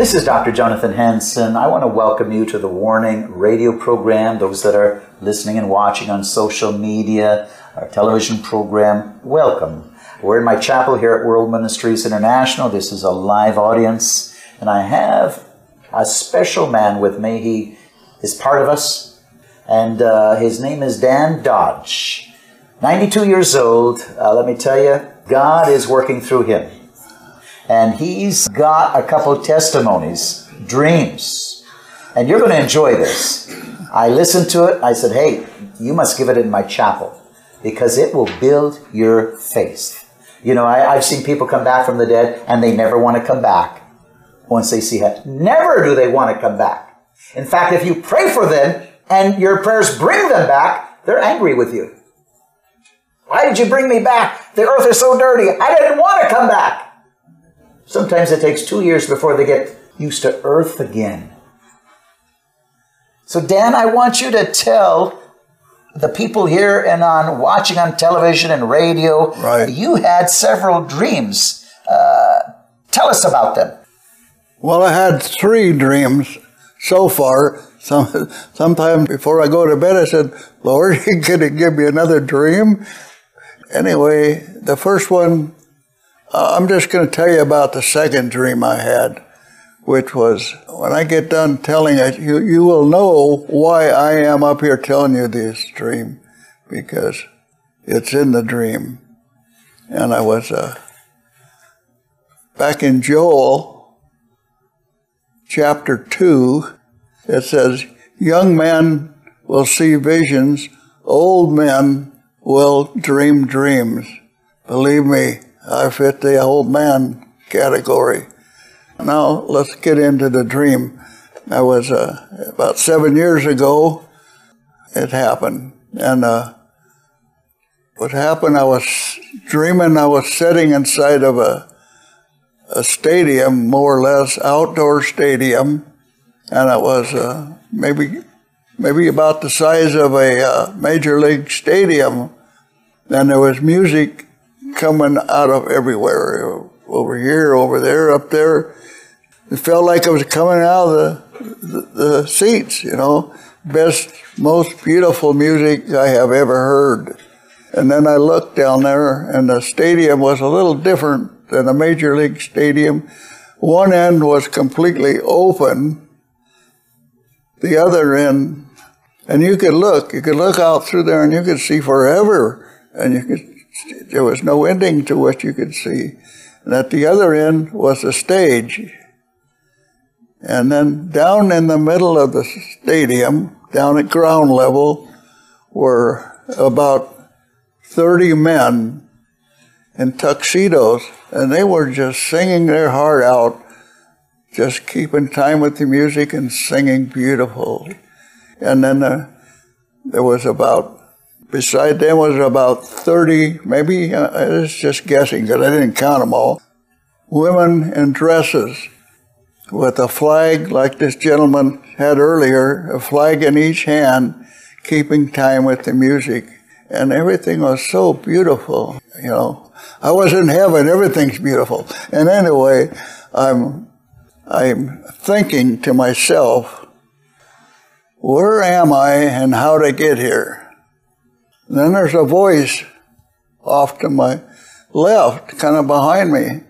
This is Dr. Jonathan Hansen. I want to welcome you to the Warning Radio program, those that are listening and watching on social media, our television program. Welcome. We're in my chapel here at World Ministries International. This is a live audience, and I have a special man with me. He is part of us, and uh, his name is Dan Dodge. 92 years old. Uh, let me tell you, God is working through him. And he's got a couple testimonies, dreams. And you're going to enjoy this. I listened to it. I said, hey, you must give it in my chapel because it will build your faith. You know, I, have seen people come back from the dead and they never want to come back once they see heaven. Never do they want to come back. In fact, if you pray for them and your prayers bring them back, they're angry with you. Why did you bring me back? The earth is so dirty. I didn't want to come back. Sometimes it takes two years before they get used to earth again. So, Dan, I want you to tell the people here and on watching on television and radio, right. you had several dreams. Uh, tell us about them. Well, I had three dreams so far. Some, sometime before I go to bed, I said, Lord, can you give me another dream? Anyway, the first one, uh, I'm just going to tell you about the second dream I had which was when I get done telling it, you, you will know why I am up here telling you this dream because it's in the dream. And I was uh, back in Joel chapter 2, it says, Young men will see visions, old men will dream dreams. Believe me, I fit the old man category. Now let's get into the dream. That was uh, about seven years ago. It happened, and uh, what happened? I was dreaming. I was sitting inside of a a stadium, more or less outdoor stadium, and it was uh, maybe maybe about the size of a uh, major league stadium. And there was music coming out of everywhere, over here, over there, up there it felt like it was coming out of the, the, the seats, you know. Best, most beautiful music I have ever heard. And then I looked down there, and the stadium was a little different than a major league stadium. One end was completely open, the other end, and you could look, you could look out through there and you could see forever, and you could, there was no ending to what you could see. And at the other end was a stage. And then down in the middle of the stadium, down at ground level, were about 30 men in tuxedos, and they were just singing their heart out, just keeping time with the music and singing beautifully. And then uh, there was about, beside them was about 30, maybe, uh, I was just guessing because I didn't count them all, women in dresses with a flag like this gentleman had earlier, a flag in each hand, keeping time with the music. And everything was so beautiful, you know. I was in heaven, everything's beautiful. And anyway, I'm, I'm thinking to myself, where am I and how to get here? And then there's a voice off to my left, kind of behind me.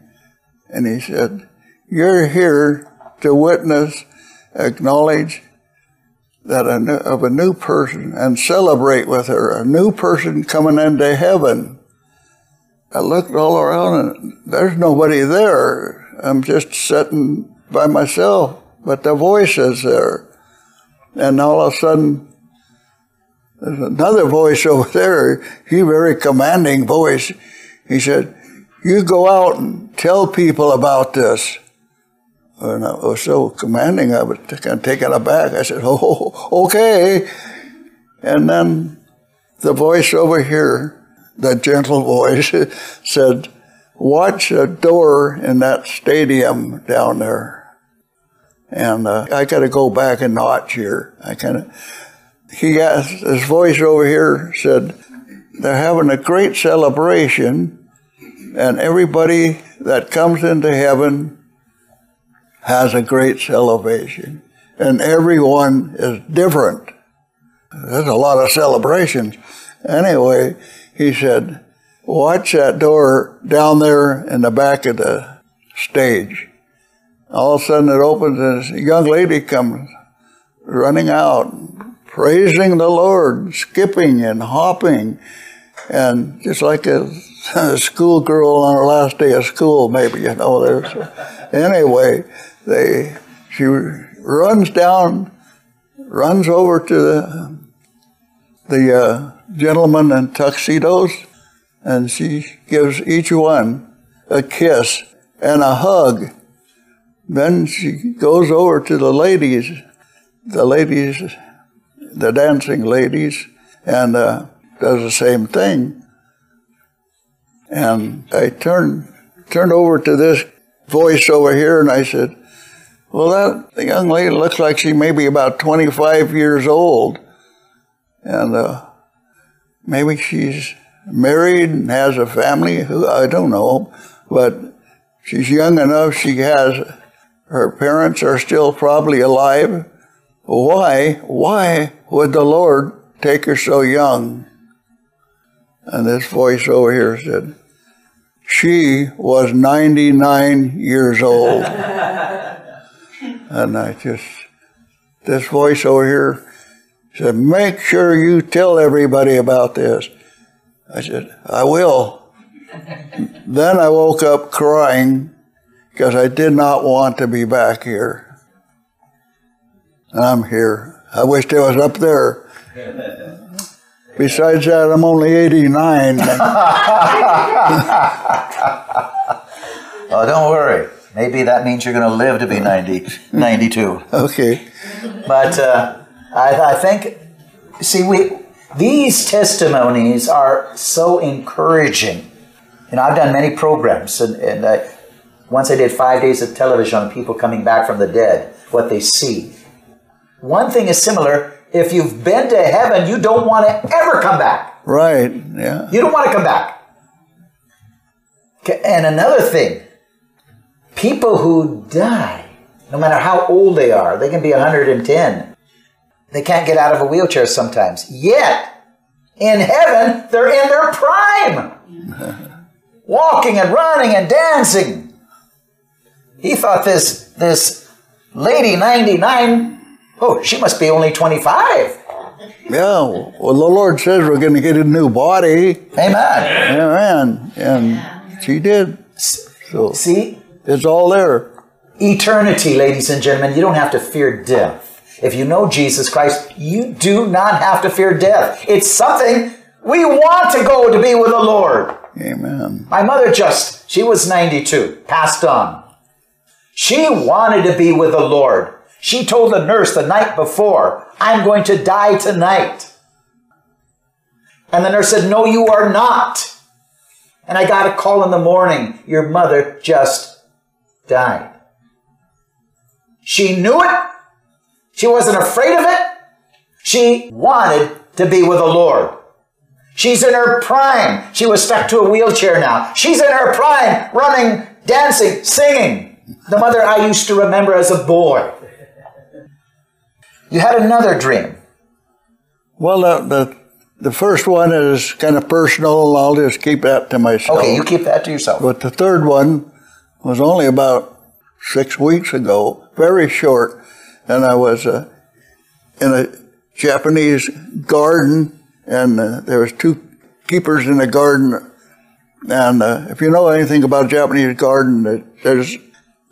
And he said, You're here to witness, acknowledge that a new, of a new person and celebrate with her, a new person coming into heaven. I looked all around and there's nobody there. I'm just sitting by myself, but the voice is there. And all of a sudden, there's another voice over there, he very commanding voice. He said, you go out and tell people about this. And I was so commanding, I was kind of taken aback. I said, oh, okay. And then the voice over here, the gentle voice, said, watch a door in that stadium down there. And uh, I got to go back a notch here. I kind of, he got his voice over here said, they're having a great celebration, and everybody that comes into heaven has a great celebration, and everyone is different. There's a lot of celebrations. Anyway, he said, watch that door down there in the back of the stage. All of a sudden it opens and a young lady comes running out, praising the Lord, skipping and hopping, and just like a, a schoolgirl on her last day of school, maybe, you know. There's, anyway, they, she runs down, runs over to the, the uh, gentlemen in tuxedos, and she gives each one a kiss and a hug. Then she goes over to the ladies, the ladies, the dancing ladies, and uh, does the same thing. And I turned turned over to this voice over here, and I said, "Well, that young lady looks like she may be about 25 years old, and uh, maybe she's married and has a family. Who I don't know, but she's young enough. She has her parents are still probably alive. Why? Why would the Lord take her so young?" And this voice over here said, She was 99 years old. and I just, this voice over here said, Make sure you tell everybody about this. I said, I will. then I woke up crying because I did not want to be back here. And I'm here. I wished I was up there. Besides that, I'm only 89. Oh, don't worry. Maybe that means you're going to live to be 90, 92. okay. But uh, I, I think, see, we these testimonies are so encouraging. You know, I've done many programs, and, and I, once I did five days of television on people coming back from the dead, what they see. One thing is similar. If you've been to heaven, you don't want to ever come back. Right. Yeah. You don't want to come back. And another thing, people who die, no matter how old they are, they can be 110. They can't get out of a wheelchair sometimes. Yet, in heaven, they're in their prime. Walking and running and dancing. He thought this, this lady, 99, oh, she must be only 25. Yeah. Well, the Lord says we're going to get a new body. Amen. Amen. And she did. So See, it's all there. eternity, ladies and gentlemen, you don't have to fear death. If you know Jesus Christ, you do not have to fear death. It's something we want to go to be with the Lord. Amen. My mother just, she was 92, passed on. She wanted to be with the Lord. She told the nurse the night before, I'm going to die tonight. And the nurse said, No, you are not. And I got a call in the morning, Your mother just died. She knew it. She wasn't afraid of it. She wanted to be with the Lord. She's in her prime. She was stuck to a wheelchair now. She's in her prime, running, dancing, singing. The mother I used to remember as a boy. You had another dream. Well, the, the, the first one is kind of personal, and I'll just keep that to myself. Okay, you keep that to yourself. But the third one was only about six weeks ago, very short, and I was uh, in a Japanese garden, and uh, there was two keepers in the garden. And uh, if you know anything about a Japanese garden, it, there's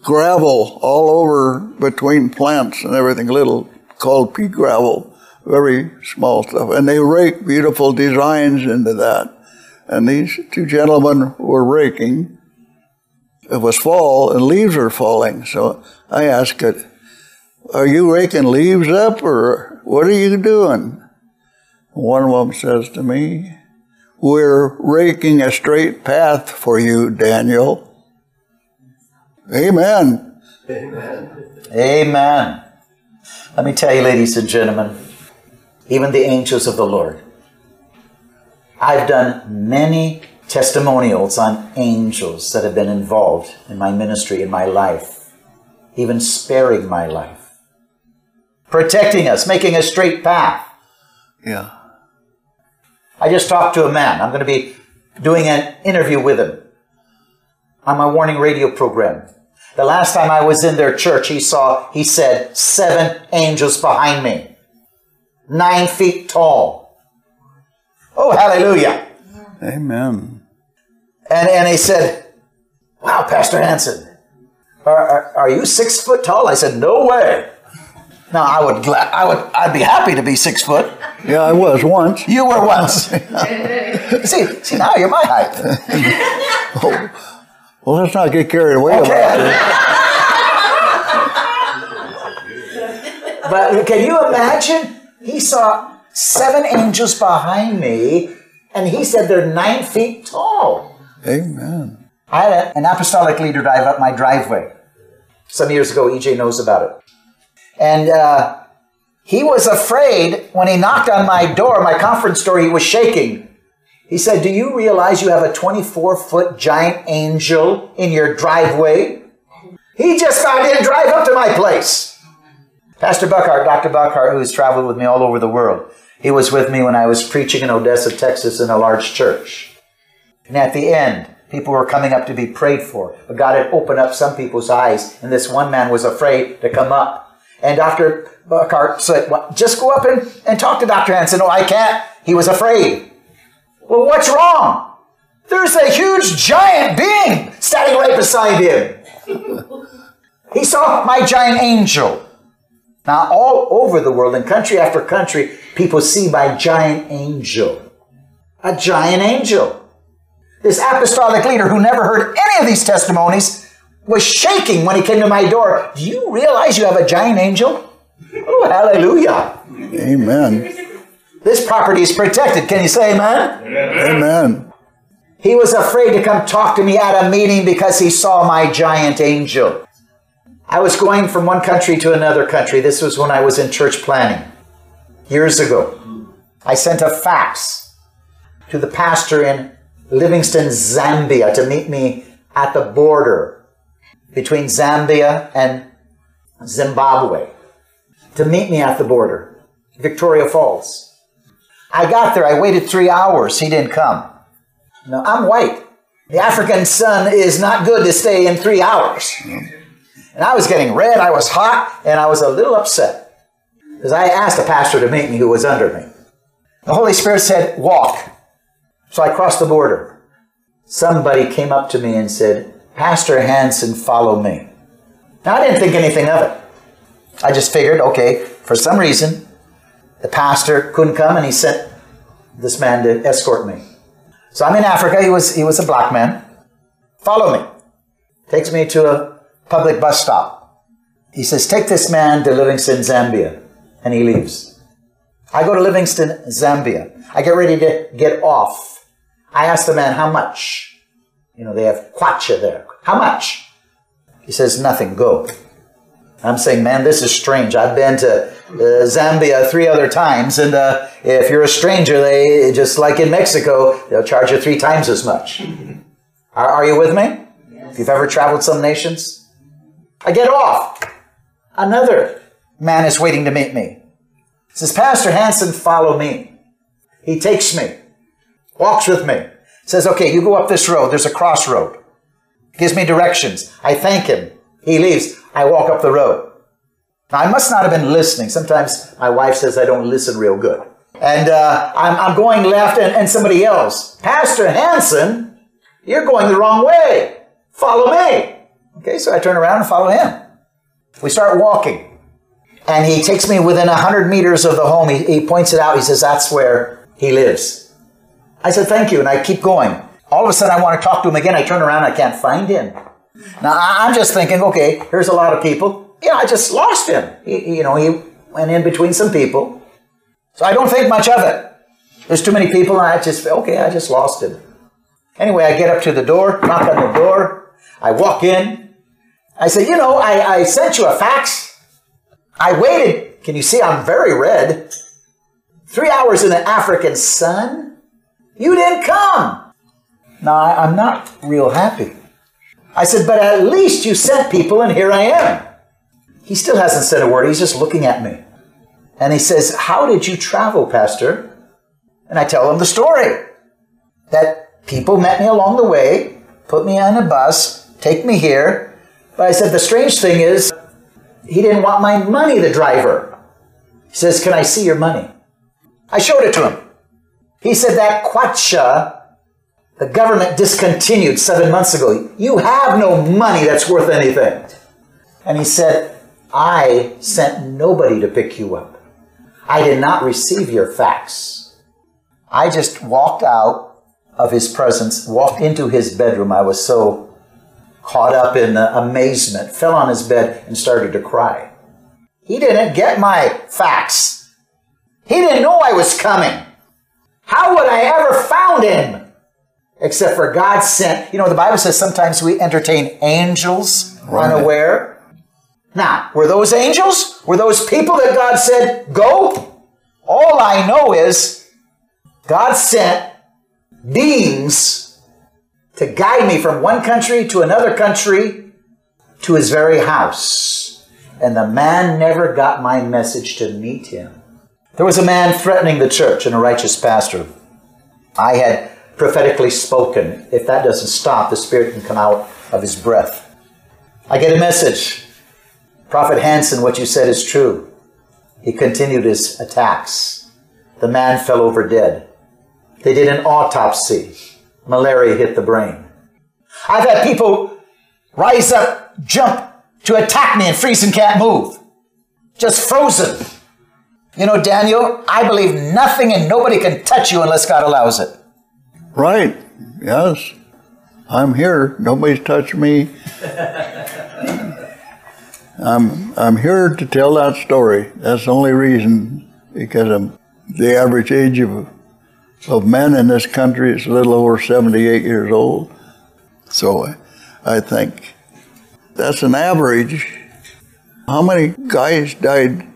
gravel all over between plants and everything, little called pea gravel, very small stuff. And they rake beautiful designs into that. And these two gentlemen were raking. It was fall and leaves were falling. So I asked it, are you raking leaves up or what are you doing? One of them says to me, We're raking a straight path for you, Daniel. Amen. Amen. Amen. Let me tell you, ladies and gentlemen, even the angels of the Lord. I've done many testimonials on angels that have been involved in my ministry, in my life, even sparing my life, protecting us, making a straight path. Yeah. I just talked to a man. I'm going to be doing an interview with him on my warning radio program. The last time I was in their church, he saw, he said, seven angels behind me, nine feet tall. Oh, hallelujah. Amen. And, and he said, Wow, Pastor Hansen, are, are, are you six foot tall? I said, No way. Now I would, I would, I'd be happy to be six foot. Yeah, I was once. You were once. see, see, now you're my height. Oh, well, let's not get carried away about Okay. it. But can you imagine? He saw seven angels behind me, and he said they're nine feet tall. Amen. I had an apostolic leader drive up my driveway some years ago. EJ knows about it. And uh, he was afraid when he knocked on my door, my conference door, he was shaking. He said, Do you realize you have a 24 foot giant angel in your driveway? He just thought he'd drive up to my place. Pastor Buckhart, Dr. Buckhart, who's traveled with me all over the world, he was with me when I was preaching in Odessa, Texas, in a large church. And at the end, people were coming up to be prayed for. But God had opened up some people's eyes, and this one man was afraid to come up. And Dr. Buckhart said, well, just go up and, and talk to Dr. Hansen. No, I can't. He was afraid. Well, what's wrong? There's a huge giant being standing right beside him. he saw my giant angel. Now, all over the world, in country after country, people see my giant angel. A giant angel. This apostolic leader who never heard any of these testimonies was shaking when he came to my door. Do you realize you have a giant angel? Oh, hallelujah. Amen. This property is protected. Can you say amen? Amen. He was afraid to come talk to me at a meeting because he saw my giant angel. I was going from one country to another country. This was when I was in church planning years ago. I sent a fax to the pastor in Livingstone, Zambia to meet me at the border between Zambia and Zimbabwe. To meet me at the border, Victoria Falls. I got there, I waited three hours, he didn't come. No, I'm white. The African sun is not good to stay in three hours. And I was getting red, I was hot, and I was a little upset. Because I asked the pastor to meet me who was under me. The Holy Spirit said, walk. So I crossed the border. Somebody came up to me and said, Pastor Hansen, follow me. Now I didn't think anything of it. I just figured, okay, for some reason, the pastor couldn't come and he sent this man to escort me. So I'm in Africa. He was, he was a black man. Follow me. Takes me to a public bus stop. He says, Take this man to Livingstone, Zambia. And he leaves. I go to Livingstone, Zambia. I get ready to get off. I ask the man, How much? You know, they have kwacha there. How much? He says, Nothing, go. I'm saying, man, this is strange. I've been to uh, Zambia three other times, and uh, if you're a stranger, they just like in Mexico, they'll charge you three times as much. Are, are you with me? If you've ever traveled some nations, I get off. Another man is waiting to meet me. He says, Pastor Hansen, follow me. He takes me, walks with me, says, okay, you go up this road. There's a crossroad. Gives me directions. I thank him. He leaves. I walk up the road. Now, I must not have been listening. Sometimes my wife says I don't listen real good. And uh, I'm, I'm, going left and, and somebody else. Pastor Hansen, you're going the wrong way. Follow me. Okay, so I turn around and follow him. We start walking. And he takes me within 100 meters of the home. He, he points it out. He says, that's where he lives. I said, thank you. And I keep going. All of a sudden, I want to talk to him again. I turn around. I can't find him. Now, I'm just thinking, okay, here's a lot of people. Yeah, I just lost him. He, you know, he went in between some people. So I don't think much of it. There's too many people, and I just, okay, I just lost him. Anyway, I get up to the door, knock on the door. I walk in. I say, you know, I, I sent you a fax. I waited. Can you see I'm very red? Three hours in the African sun? You didn't come. Now, I'm not real happy. I said, but at least you sent people, and here I am. He still hasn't said a word. He's just looking at me. And he says, How did you travel, Pastor? And I tell him the story that people met me along the way, put me on a bus, take me here. But I said, The strange thing is, he didn't want my money, the driver. He says, Can I see your money? I showed it to him. He said, That kwacha the government discontinued seven months ago. You have no money that's worth anything. And he said, I sent nobody to pick you up. I did not receive your fax. I just walked out of his presence, walked into his bedroom. I was so caught up in amazement, fell on his bed and started to cry. He didn't get my fax. He didn't know I was coming. How would I ever found him? Except for God sent. You know, the Bible says sometimes we entertain angels right. unaware. Now, were those angels? Were those people that God said, go? All I know is God sent beings to guide me from one country to another country to his very house. And the man never got my message to meet him. There was a man threatening the church and a righteous pastor. I had prophetically spoken. If that doesn't stop, the Spirit can come out of his breath. I get a message. Prophet Hansen, what you said is true. He continued his attacks. The man fell over dead. They did an autopsy. Malaria hit the brain. I've had people rise up, jump to attack me and freeze and can't move. Just frozen. You know, Daniel, I believe nothing and nobody can touch you unless God allows it. Right. Yes. I'm here. Nobody's touched me. I'm I'm here to tell that story. That's the only reason because of the average age of of men in this country is a little over 78 years old. So I think that's an average. How many guys died,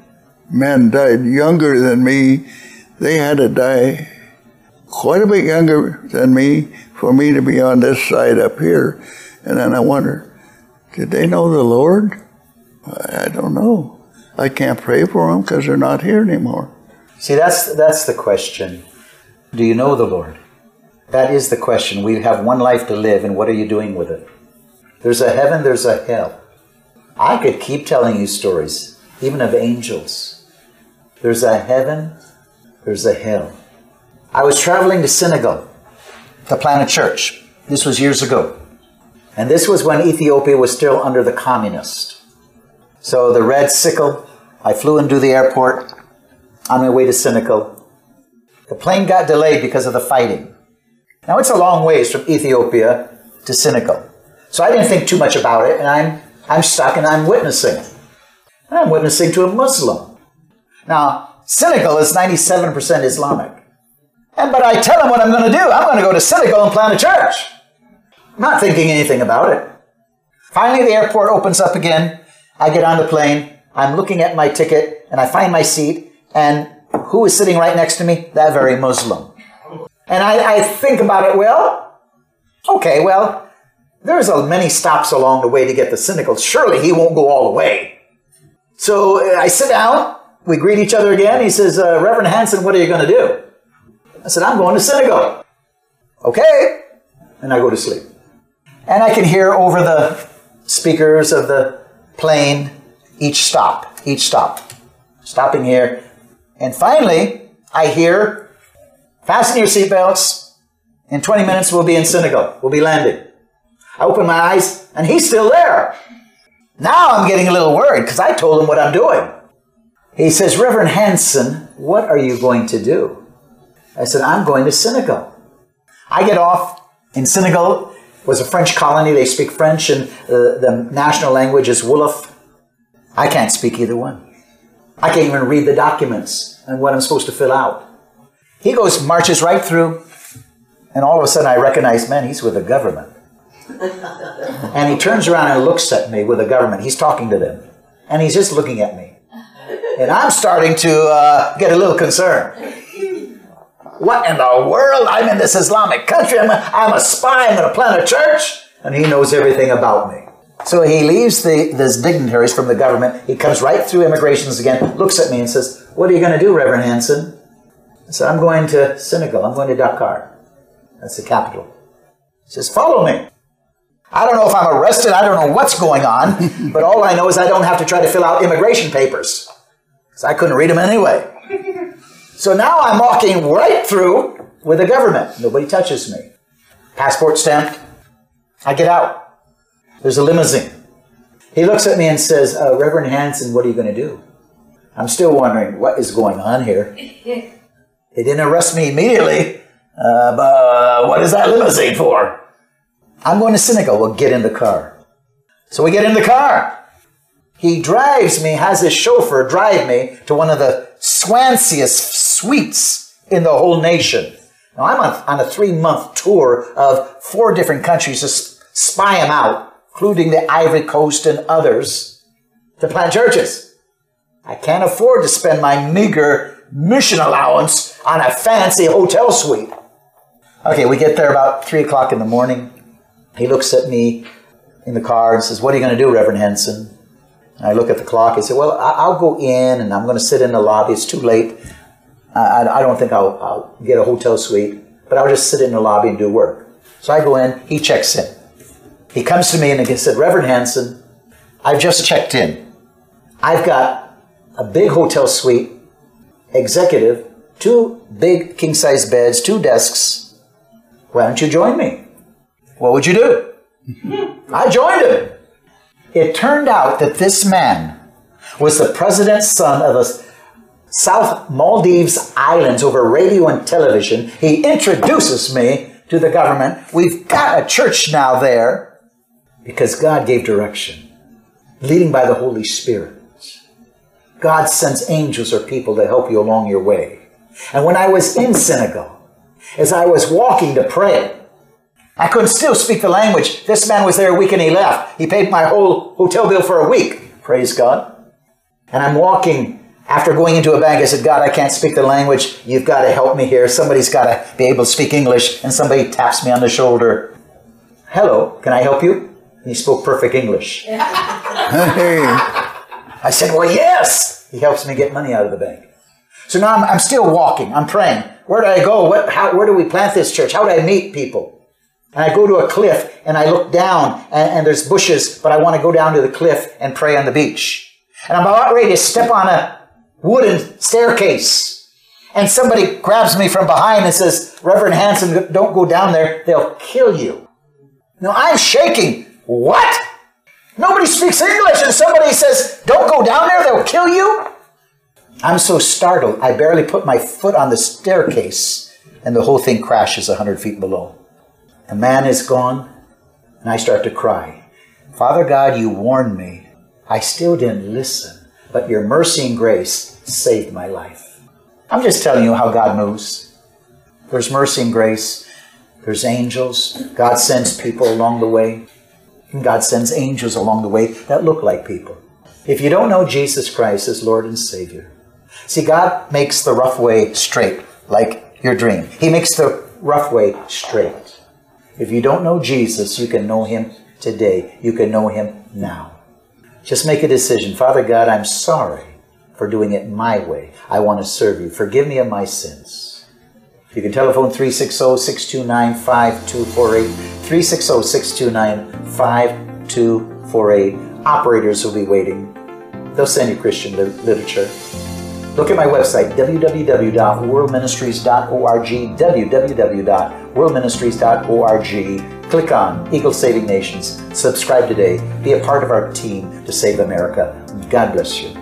men died younger than me? They had to die quite a bit younger than me for me to be on this side up here. And then I wonder, did they know the Lord? I don't know. I can't pray for them because they're not here anymore. See, that's, that's the question. Do you know the Lord? That is the question. We have one life to live, and what are you doing with it? There's a heaven, there's a hell. I could keep telling you stories, even of angels. There's a heaven, there's a hell. I was traveling to Senegal to plant a church. This was years ago. And this was when Ethiopia was still under the communist. So the red sickle, I flew into the airport on my way to Senegal. The plane got delayed because of the fighting. Now it's a long ways from Ethiopia to Senegal. So I didn't think too much about it, and I'm, I'm stuck and I'm witnessing. I'm witnessing to a Muslim. Now, Senegal is 97% Islamic. And but I tell him what I'm going to do. I'm going to go to Senegal and plant a church. I'm not thinking anything about it. Finally, the airport opens up again. I get on the plane. I'm looking at my ticket and I find my seat. And who is sitting right next to me? That very Muslim. And I, I think about it, well, okay, well, there's a, many stops along the way to get to Senegal. Surely he won't go all the way. So I sit down. We greet each other again. He says, uh, Reverend Hansen, what are you going to do? I said, I'm going to Senegal. Okay. And I go to sleep. And I can hear over the speakers of the plane each stop, each stop, stopping here. And finally, I hear, fasten your seatbelts. In 20 minutes, we'll be in Senegal. We'll be landing. I open my eyes, and he's still there. Now I'm getting a little worried because I told him what I'm doing. He says, Reverend Hansen, what are you going to do? I said, I'm going to Senegal. I get off in Senegal. Was a French colony. They speak French, and the, the national language is Wolof. I can't speak either one. I can't even read the documents and what I'm supposed to fill out. He goes, marches right through, and all of a sudden I recognize, man, he's with the government. and he turns around and looks at me with the government. He's talking to them. And he's just looking at me. And I'm starting to uh, get a little concerned. What in the world? I'm in this Islamic country. I'm a, I'm a spy. I'm going to plant a church. And he knows everything about me. So he leaves the, these dignitaries from the government. He comes right through immigrations again, looks at me and says, What are you going to do, Reverend Hansen? I said, I'm going to Senegal. I'm going to Dakar. That's the capital. He says, Follow me. I don't know if I'm arrested. I don't know what's going on. but all I know is I don't have to try to fill out immigration papers because I couldn't read them anyway. So now I'm walking right through with the government. Nobody touches me. Passport stamped. I get out. There's a limousine. He looks at me and says, uh, Reverend Hansen, what are you going to do? I'm still wondering what is going on here. They didn't arrest me immediately, uh, but what is that limousine for? I'm going to Senegal. We'll get in the car. So we get in the car. He drives me, has his chauffeur drive me to one of the swanciest suites in the whole nation. Now I'm on, a three month tour of four different countries to spy them out, including the Ivory Coast and others, to plant churches. I can't afford to spend my meager mission allowance on a fancy hotel suite. Okay, we get there about three o'clock in the morning. He looks at me in the car and says, What are you going to do, Reverend Henson? And I look at the clock. He said, Well, I'll go in and I'm going to sit in the lobby. It's too late. I, I don't think I'll, I'll, get a hotel suite, but I'll just sit in the lobby and do work. So I go in. He checks in. He comes to me and he said, Reverend Hansen, I've just checked in. I've got a big hotel suite, executive, two big king size beds, two desks. Why don't you join me? What would you do? I joined him. It turned out that this man was the president's son of the South Maldives Islands over radio and television. He introduces me to the government. We've got a church now there because God gave direction, leading by the Holy Spirit. God sends angels or people to help you along your way. And when I was in Senegal, as I was walking to pray, I couldn't still speak the language. This man was there a week and he left. He paid my whole hotel bill for a week. Praise God. And I'm walking after going into a bank. I said, God, I can't speak the language. You've got to help me here. Somebody's got to be able to speak English. And somebody taps me on the shoulder. Hello, can I help you? And he spoke perfect English. hey. I said, Well, yes. He helps me get money out of the bank. So now I'm, I'm still walking. I'm praying. Where do I go? What, how, where do we plant this church? How do I meet people? And I go to a cliff and I look down and, and, there's bushes, but I want to go down to the cliff and pray on the beach. And I'm about ready to step on a wooden staircase. And somebody grabs me from behind and says, Reverend Hansen, don't go down there. They'll kill you. Now I'm shaking. What? Nobody speaks English and somebody says, don't go down there. They'll kill you. I'm so startled. I barely put my foot on the staircase and the whole thing crashes 100 feet below. The man is gone, and I start to cry. Father God, you warned me. I still didn't listen, but your mercy and grace saved my life. I'm just telling you how God moves. There's mercy and grace. There's angels. God sends people along the way. And God sends angels along the way that look like people. If you don't know Jesus Christ as Lord and Savior, see, God makes the rough way straight, like your dream. He makes the rough way straight. If you don't know Jesus, you can know him today. You can know him now. Just make a decision. Father God, I'm sorry for doing it my way. I want to serve you. Forgive me of my sins. You can telephone 360 629 5248. 360 629 5248. Operators will be waiting. They'll send you Christian literature. Look at my website, www.worldministries.org, www.worldministries.org. Click on Eagle Saving Nations. Subscribe today. Be a part of our team to save America. God bless you.